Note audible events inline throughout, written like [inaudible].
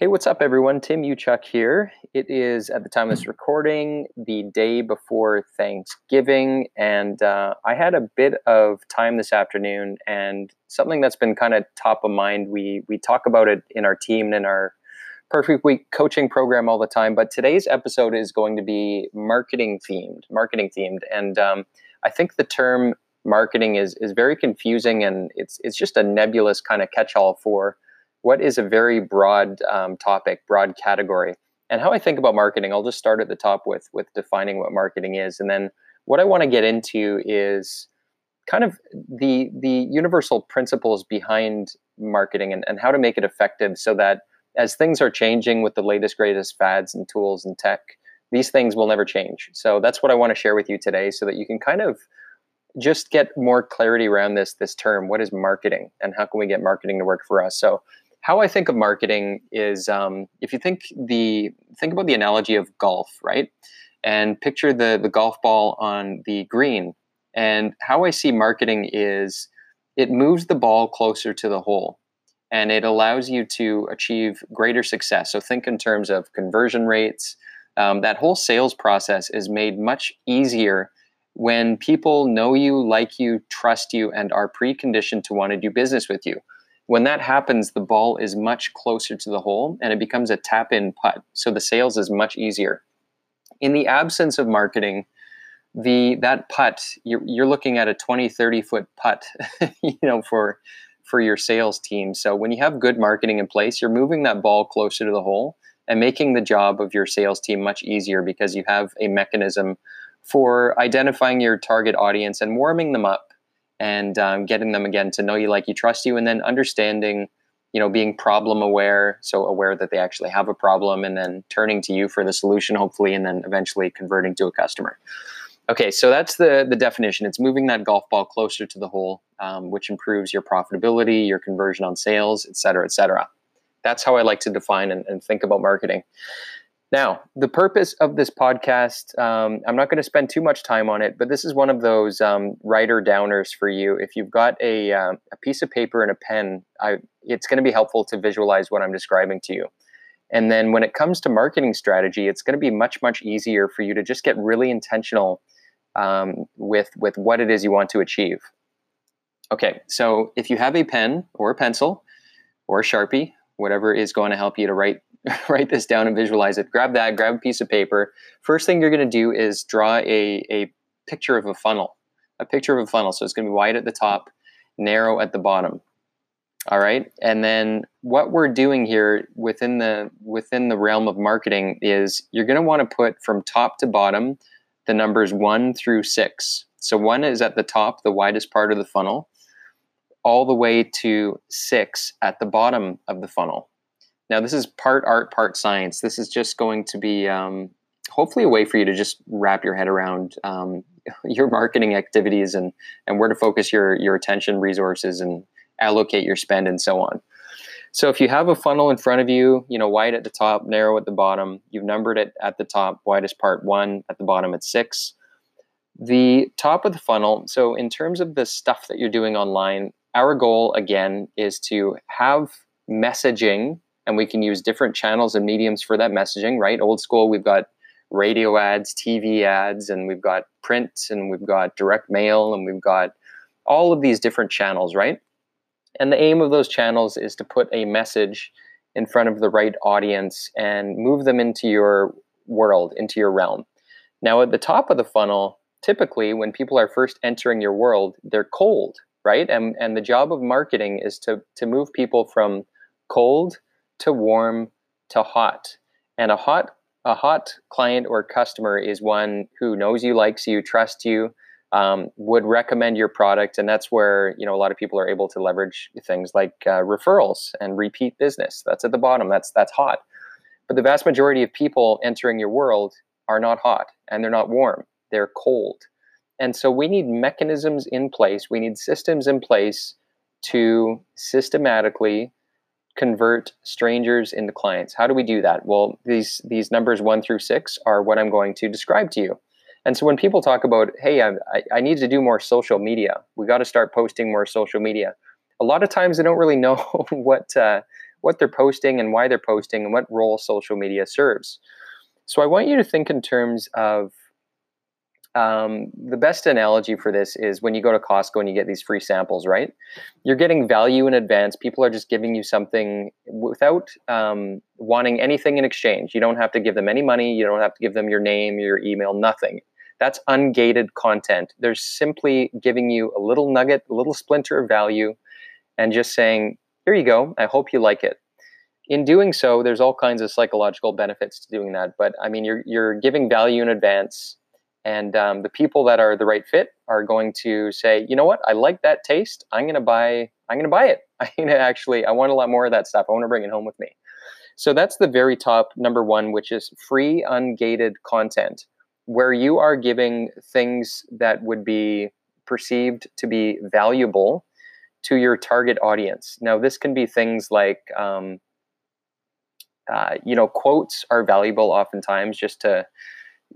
Hey, what's up, everyone? Tim Uchuk here. It is, at the time of this recording, the day before Thanksgiving, and uh, I had a bit of time this afternoon, and something that's been kind of top of mind. We we talk about it in our team and in our Perfect Week coaching program all the time, but today's episode is going to be marketing themed, marketing themed, and um, I think the term marketing is is very confusing, and it's it's just a nebulous kind of catch-all for what is a very broad um, topic, broad category. And how I think about marketing, I'll just start at the top with with defining what marketing is, and then what I want to get into is kind of the the universal principles behind marketing and, and how to make it effective so that as things are changing with the latest greatest fads and tools and tech these things will never change. So that's what i want to share with you today so that you can kind of just get more clarity around this this term what is marketing and how can we get marketing to work for us? So how I think of marketing is um, if you think the think about the analogy of golf, right? And picture the the golf ball on the green. And how I see marketing is it moves the ball closer to the hole and it allows you to achieve greater success. So think in terms of conversion rates. Um, that whole sales process is made much easier when people know you, like you, trust you, and are preconditioned to want to do business with you. When that happens, the ball is much closer to the hole and it becomes a tap in putt. So the sales is much easier. In the absence of marketing, the that putt you're, you're looking at a 20 30 foot putt [laughs] you know for for your sales team so when you have good marketing in place you're moving that ball closer to the hole and making the job of your sales team much easier because you have a mechanism for identifying your target audience and warming them up and um, getting them again to know you like you trust you and then understanding you know being problem aware so aware that they actually have a problem and then turning to you for the solution hopefully and then eventually converting to a customer. Okay so that's the the definition. It's moving that golf ball closer to the hole um, which improves your profitability your conversion on sales et cetera et cetera. That's how i like to define and, and think about marketing now, the purpose of this podcast, um, I'm not going to spend too much time on it, but this is one of those um, writer downers for you. If you've got a, uh, a piece of paper and a pen, I, it's going to be helpful to visualize what I'm describing to you. And then when it comes to marketing strategy, it's going to be much, much easier for you to just get really intentional um, with, with what it is you want to achieve. Okay, so if you have a pen or a pencil or a Sharpie, whatever is going to help you to write [laughs] write this down and visualize it. Grab that, grab a piece of paper. First thing you're going to do is draw a, a picture of a funnel, a picture of a funnel. So it's going to be wide at the top, narrow at the bottom. All right. And then what we're doing here within the within the realm of marketing is you're going to want to put from top to bottom the numbers 1 through 6. So 1 is at the top, the widest part of the funnel, all the way to 6 at the bottom of the funnel. Now, this is part art, part science. This is just going to be um, hopefully a way for you to just wrap your head around um, [laughs] your marketing activities and and where to focus your your attention, resources, and allocate your spend and so on. So if you have a funnel in front of you, you know, wide at the top, narrow at the bottom, you've numbered it at the top, widest part one, at the bottom it's six. The top of the funnel, so in terms of the stuff that you're doing online, our goal again is to have messaging and we can use different channels and mediums for that messaging, right? Old school, we've got radio ads, TV ads, and we've got print, and we've got direct mail, and we've got all of these different channels, right? And the aim of those channels is to put a message in front of the right audience and move them into your world, into your realm. Now, at the top of the funnel, typically when people are first entering your world, they're cold, right? And, and the job of marketing is to, to move people from cold to warm to hot. And a hot a hot client or customer is one who knows you, likes you, trusts you, um, would recommend your product, and that's where you know a lot of people are able to leverage things like uh, referrals and repeat business. That's at the bottom. That's that's hot. But the vast majority of people entering your world are not hot and they're not warm, they're cold. And so we need mechanisms in place, we need systems in place to systematically convert strangers into clients. How do we do that? Well, these these numbers 1 through 6 are what I'm going to describe to you. And so when people talk about, hey, I, I need to do more social media, we got to start posting more social media. A lot of times they don't really know [laughs] what uh, what they're posting and why they're posting and what role social media serves. So I want you to think in terms of um, the best analogy for this is when you go to Costco and you get these free samples, right? You're getting value in advance. People are just giving you something without um, wanting anything in exchange. You don't have to give them any money. You don't have to give them your name, your email, nothing. That's ungated content. They're simply giving you a little nugget, a little splinter of value, and just saying, here you go. I hope you like it. In doing so, there's all kinds of psychological benefits to doing that. But I mean, you're, you're giving value in advance and um, the people that are the right fit are going to say you know what? I like that taste. I'm going to buy i'm going to buy it. [laughs] I'm going to actually i want a lot more of that stuff. I want to bring it home with me. So that's the very top number one which is free ungated content where you are giving things that would be perceived to be valuable to your target audience. Now this can be things like um, uh, you know quotes are valuable oftentimes just to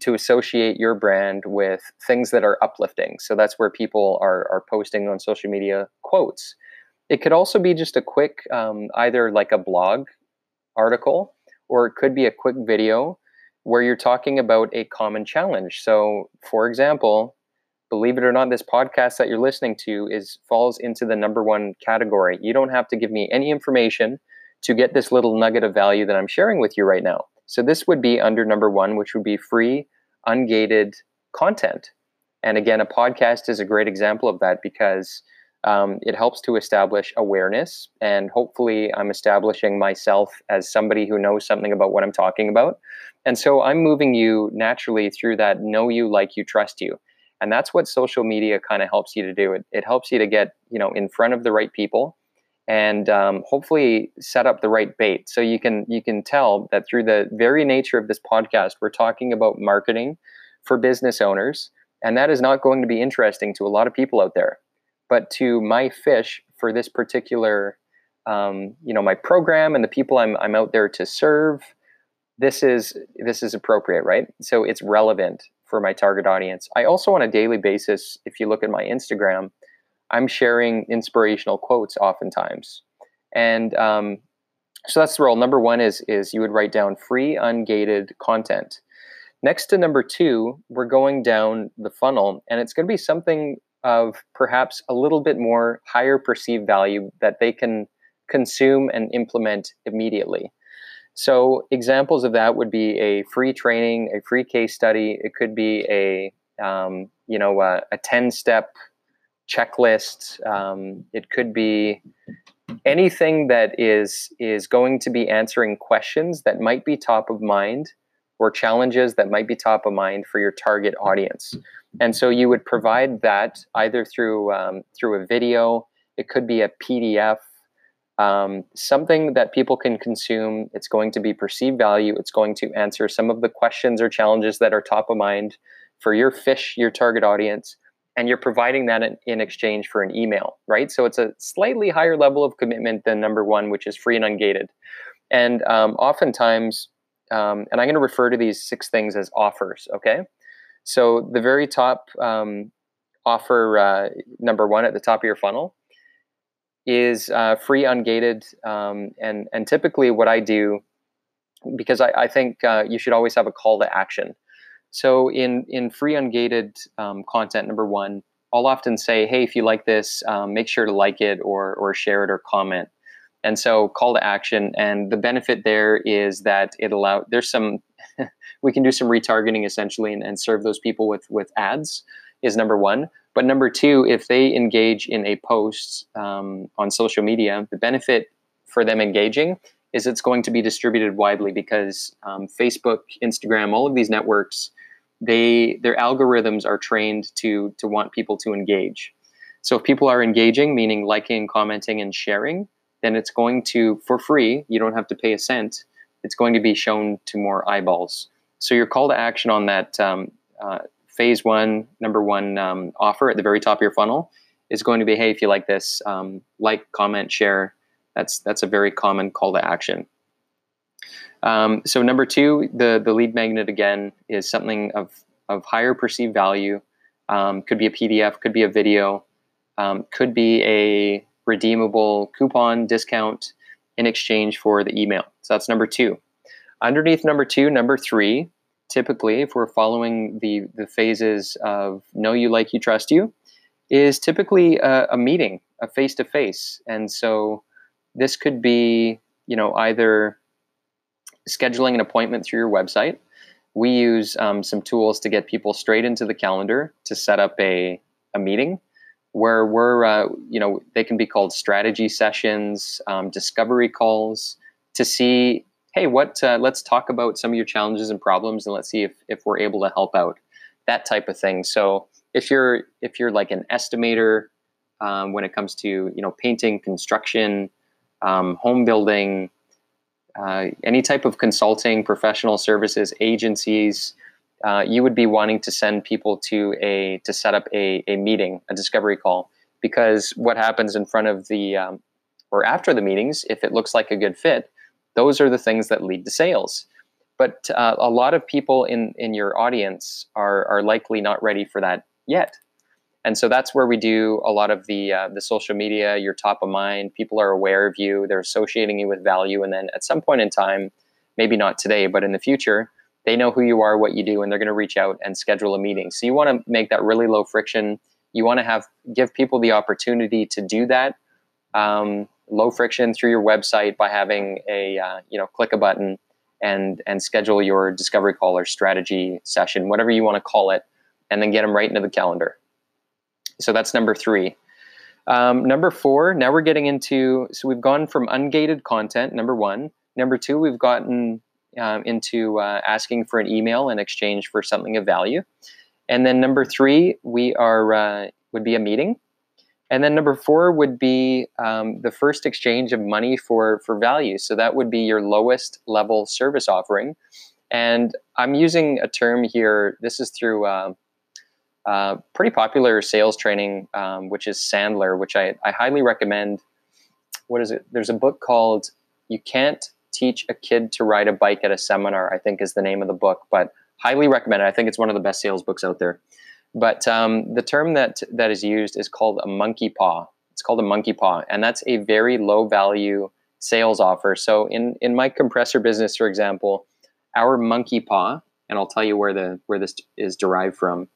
to associate your brand with things that are uplifting. So that's where people are, are posting on social media quotes. It could also be just a quick, um, either like a blog article, or it could be a quick video where you're talking about a common challenge. So, for example, believe it or not, this podcast that you're listening to is falls into the number one category. You don't have to give me any information to get this little nugget of value that I'm sharing with you right now. So this would be under number one, which would be free, ungated content. And again, a podcast is a great example of that because um, it helps to establish awareness. And hopefully, I'm establishing myself as somebody who knows something about what I'm talking about. And so I'm moving you naturally through that know you, like you, trust you. And that's what social media kind of helps you to do. It, it helps you to get you know in front of the right people and um, hopefully set up the right bait. So you can you can tell that through the very nature of this podcast, we're talking about marketing for business owners, and that is not going to be interesting to a lot of people out there. But to my fish for this particular, um, you know, my program and the people I'm I'm out there to serve, this is this is appropriate, right? So it's relevant for my target audience. I also on a daily basis, if you look at my Instagram I'm sharing inspirational quotes oftentimes. And um, so that's the role. Number one is is you would write down free ungated content. Next to number two, we're going down the funnel, and it's going to be something of perhaps a little bit more higher perceived value that they can consume and implement immediately. So examples of that would be a free training, a free case study. It could be a um, you know a, a ten step checklist. Um, it could be anything that is is going to be answering questions that might be top of mind or challenges that might be top of mind for your target audience. And so you would provide that either through um, through a video. It could be a PDF. Um, something that people can consume. It's going to be perceived value. It's going to answer some of the questions or challenges that are top of mind for your fish, your target audience and you're providing that in, in, exchange for an email, right? So it's a slightly higher level of commitment than number one, which is free and ungated. And um, oftentimes, um, and I'm going to refer to these six things as offers, okay? So the very top um, offer, uh, number one at the top of your funnel, is uh, free ungated. Um, and, and typically, what I do, because I, I think uh, you should always have a call to action. So in in free ungated um, content, number one, I'll often say, "Hey, if you like this, um, make sure to like it or or share it or comment." And so, call to action, and the benefit there is that it allow there's some [laughs] we can do some retargeting essentially and, and serve those people with with ads is number one. But number two, if they engage in a post um, on social media, the benefit for them engaging is it's going to be distributed widely because um, Facebook, Instagram, all of these networks they their algorithms are trained to to want people to engage. So if people are engaging, meaning liking, commenting, and sharing, then it's going to for free. You don't have to pay a cent. it's going to be shown to more eyeballs. So your call to action on that um, uh, phase one, number one um, offer at the very top of your funnel is going to be, hey, if you like this, um, like, comment, share. That's that's a very common call to action. Um, so number two, the the lead magnet again is something of of higher perceived value. Um, could be a PDF, could be a video, um, could be a redeemable coupon discount in exchange for the email. So that's number two. Underneath number two, number three, typically, if we're following the the phases of know you, like you, trust you, is typically a, a meeting, a face to face, and so this could be you know either scheduling an appointment through your website. We use um, some tools to get people straight into the calendar to set up a, a meeting where we're, uh, you know, they can be called strategy sessions, um, discovery calls to see, hey, what, uh, let's talk about some of your challenges and problems and let's see if, if we're able to help out, that type of thing. So if you're, if you're like an estimator um, when it comes to, you know, painting, construction, um, home building, uh, any type of consulting, professional services, agencies, uh, you would be wanting to send people to a to set up a, a meeting, a discovery call, because what happens in front of the um, or after the meetings, if it looks like a good fit, those are the things that lead to sales. But uh, a lot of people in in your audience are are likely not ready for that yet and so that's where we do a lot of the uh, the social media. You're top of mind. People are aware of you. They're associating you with value. And then at some point in time maybe not today but in the future they know who you are what you do and they're going to reach out and schedule a meeting. So you want to make that really low friction. You want to have give people the opportunity to do that um, low friction through your website by having a uh, you know click a button and and schedule your discovery call or strategy session whatever you want to call it and then get them right into the calendar so that's number three. Um, number four, now we're getting into, so we've gone from ungated content, number one. Number two, we've gotten um, into uh, asking for an email in exchange for something of value. And then number three, we are, uh, would be a meeting. And then number four would be um, the first exchange of money for, for value. So that would be your lowest level service offering. And I'm using a term here, this is through uh, uh, pretty popular sales training, um, which is Sandler, which I, I highly recommend. What is it? There's a book called You Can't Teach a Kid to Ride a Bike at a Seminar, I think is the name of the book, but highly recommend it. I think it's one of the best sales books out there. But um, the term that, that is used is called a monkey paw. It's called a monkey paw, and that's a very low value sales offer. So in, in my compressor business, for example, our monkey paw, and I'll tell you where the where this is derived from,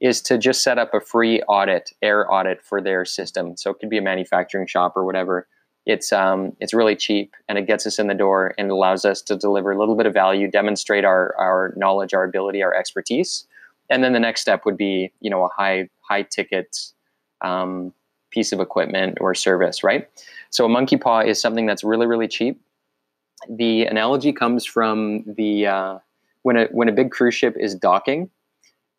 is to just set up a free audit, air audit for their system. So it could be a manufacturing shop or whatever. It's um, it's really cheap and it gets us in the door and allows us to deliver a little bit of value, demonstrate our our knowledge, our ability, our expertise, and then the next step would be you know a high high ticket um, piece of equipment or service, right? So a monkey paw is something that's really really cheap. The analogy comes from the uh, when a when a big cruise ship is docking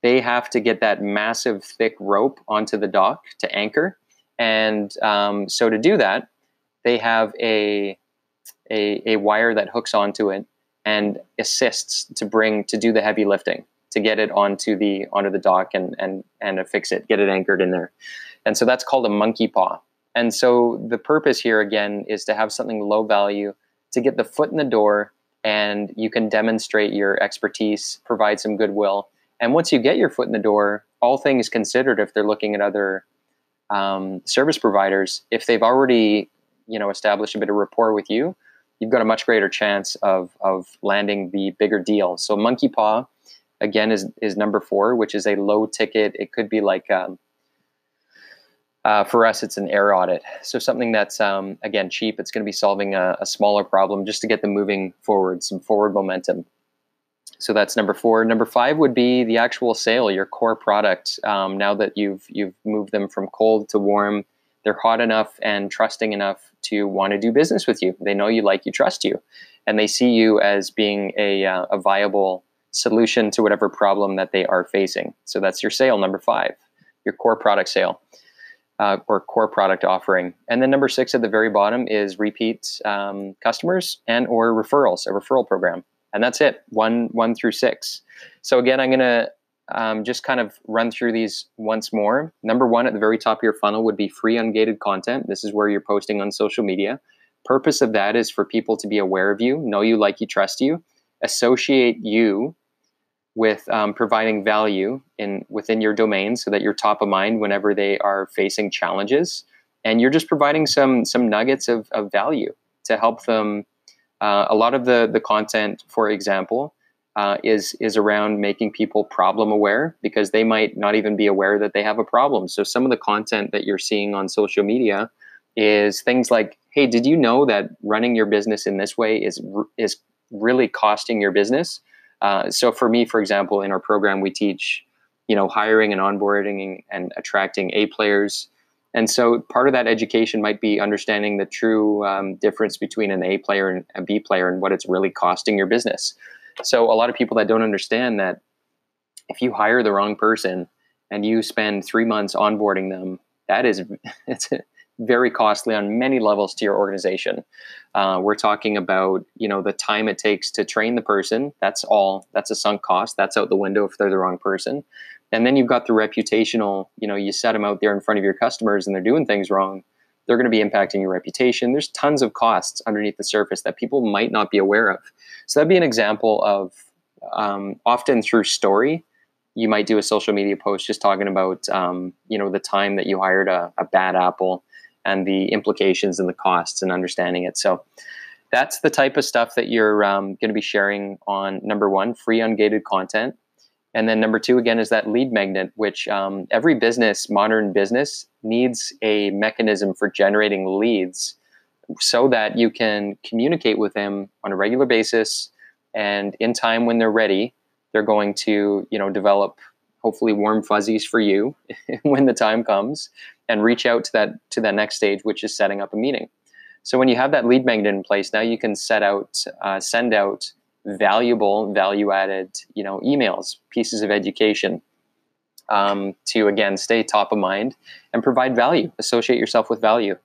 they have to get that massive thick rope onto the dock to anchor. And um, so to do that, they have a, a, a wire that hooks onto it and assists to bring to do the heavy lifting to get it onto the onto the dock and and and affix it, get it anchored in there. And so that's called a monkey paw. And so the purpose here again is to have something low value to get the foot in the door and you can demonstrate your expertise, provide some goodwill, and once you get your foot in the door, all things considered, if they're looking at other um, service providers, if they've already you know established a bit of rapport with you, you've got a much greater chance of of landing the bigger deal. So Monkey Paw, again, is is number four, which is a low ticket. It could be like um, uh, for us, it's an air audit. So something that's um, again cheap. It's going to be solving a, a smaller problem just to get them moving forward, some forward momentum. So that's number four. Number five would be the actual sale, your core product. Um, now that you've you've moved them from cold to warm, they're hot enough and trusting enough to want to do business with you. They know you, like you, trust you, and they see you as being a uh, a viable solution to whatever problem that they are facing. So that's your sale number five, your core product sale. uh, or core product offering. And then number six at the very bottom is repeat um, customers and or referrals, a referral program. And that's it, one one through six. So again, I'm going to um, just kind of run through these once more. Number one at the very top of your funnel would be free ungated content. This is where you're posting on social media. Purpose of that is for people to be aware of you, know you, like you, trust you, associate you with um, providing value in within your domain so that you're top of mind whenever they are facing challenges and you're just providing some some nuggets of, of value to help them uh, a lot of the the content for example uh, is is around making people problem aware because they might not even be aware that they have a problem so some of the content that you're seeing on social media is things like hey did you know that running your business in this way is is really costing your business uh, so for me, for example, in our program, we teach, you know, hiring and onboarding and attracting A players. And so part of that education might be understanding the true um, difference between an A player and a B player and what it's really costing your business. So a lot of people that don't understand that if you hire the wrong person and you spend three months onboarding them, that is [laughs] it's very costly on many levels to your organization. Uh, we're talking about you know the time it takes to train the person. That's all. That's a sunk cost. That's out the window if they're the wrong person. And then you've got the reputational. You know, you set them out there in front of your customers, and they're doing things wrong. They're going to be impacting your reputation. There's tons of costs underneath the surface that people might not be aware of. So that'd be an example of um, often through story you might do a social media post just talking about um, you know the time that you hired a, a bad apple and the implications and the costs and understanding it. So that's the type of stuff that you're um, going to be sharing on number one, free ungated content. And then number two, again, is that lead magnet, which um, every business, modern business, needs a mechanism for generating leads so that you can communicate with them on a regular basis. And in time when they're ready, they're going to, you know, develop hopefully warm fuzzies for you [laughs] when the time comes and reach out to that to that next stage which is setting up a meeting. So when you have that lead magnet in place now you can set out uh, send out valuable value added you know emails pieces of education um, to again stay top of mind and provide value associate yourself with value.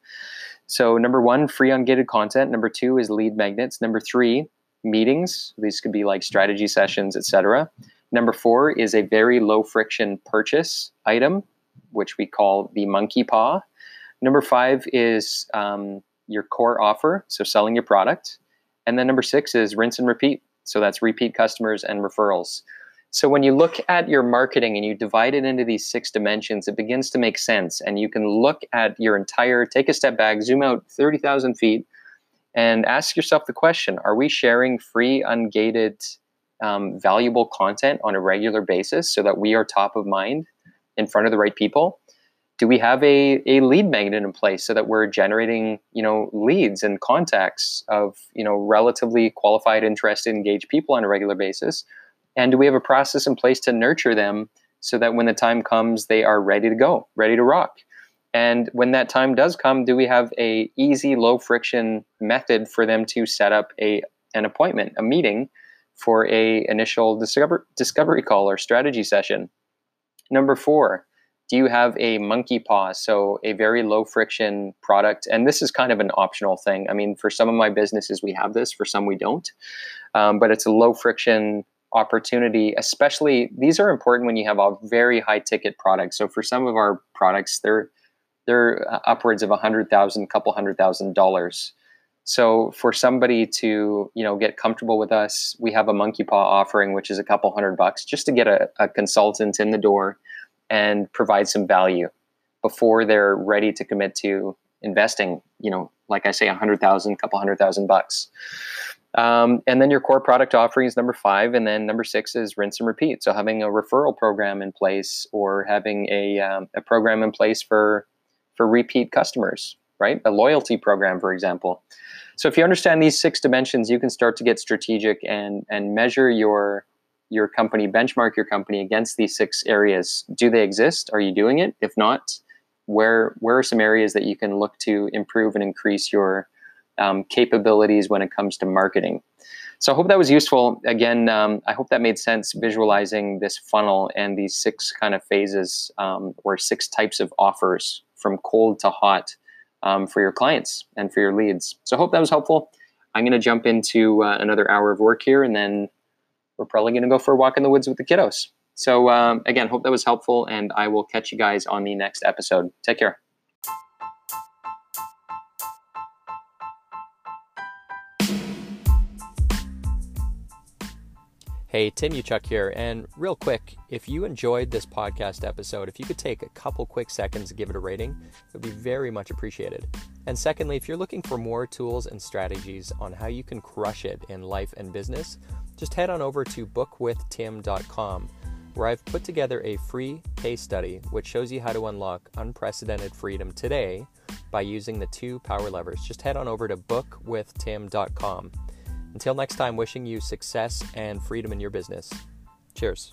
So number one free ungated content. Number two is lead magnets. Number three meetings. These could be like strategy sessions etc Number four is a very low friction purchase item, which we call the monkey paw. Number five is um, your core offer, so selling your product. And then number six is rinse and repeat. So that's repeat customers and referrals. So when you look at your marketing and you divide it into these six dimensions, it begins to make sense. And you can look at your entire, take a step back, zoom out 30,000 feet, and ask yourself the question Are we sharing free, ungated um, valuable content on a regular basis so that we are top of mind in front of the right people? Do we have a, a lead magnet in place so that we're generating, you know, leads and contacts of, you know, relatively qualified, interested, engaged people on a regular basis? And do we have a process in place to nurture them so that when the time comes, they are ready to go, ready to rock? And when that time does come, do we have a easy, low friction method for them to set up a an appointment, a meeting for a initial discover, discovery call or strategy session. Number four, do you have a monkey paw? So a very low friction product. And this is kind of an optional thing. I mean, for some of my businesses, we have this, for some we don't. Um, but it's a low friction opportunity, especially these are important when you have a very high ticket product. So for some of our products, they're they're upwards of a hundred thousand, couple hundred thousand dollars. So for somebody to you know get comfortable with us, we have a monkey paw offering, which is a couple hundred bucks, just to get a, a consultant in the door and provide some value before they're ready to commit to investing. You know, like I say, a hundred thousand, couple hundred thousand bucks. Um, and then your core product offering is number five, and then number six is rinse and repeat. So having a referral program in place, or having a um, a program in place for for repeat customers, right? A loyalty program, for example. So if you understand these six dimensions, you can start to get strategic and and measure your your company, benchmark your company against these six areas. Do they exist? Are you doing it? If not, where where are some areas that you can look to improve and increase your um, capabilities when it comes to marketing? So I hope that was useful. Again, um, I hope that made sense visualizing this funnel and these six kind of phases um, or six types of offers from cold to hot um, for your clients and for your leads. So I hope that was helpful. I'm going to jump into uh, another hour of work here, and then we're probably going to go for a walk in the woods with the kiddos. So um, again, hope that was helpful, and I will catch you guys on the next episode. Take care. Hey, Tim Uchuk here. And real quick, if you enjoyed this podcast episode, if you could take a couple quick seconds to give it a rating, it would be very much appreciated. And secondly, if you're looking for more tools and strategies on how you can crush it in life and business, just head on over to bookwithtim.com, where I've put together a free case study which shows you how to unlock unprecedented freedom today by using the two power levers. Just head on over to bookwithtim.com. Until next time, wishing you success and freedom in your business. Cheers.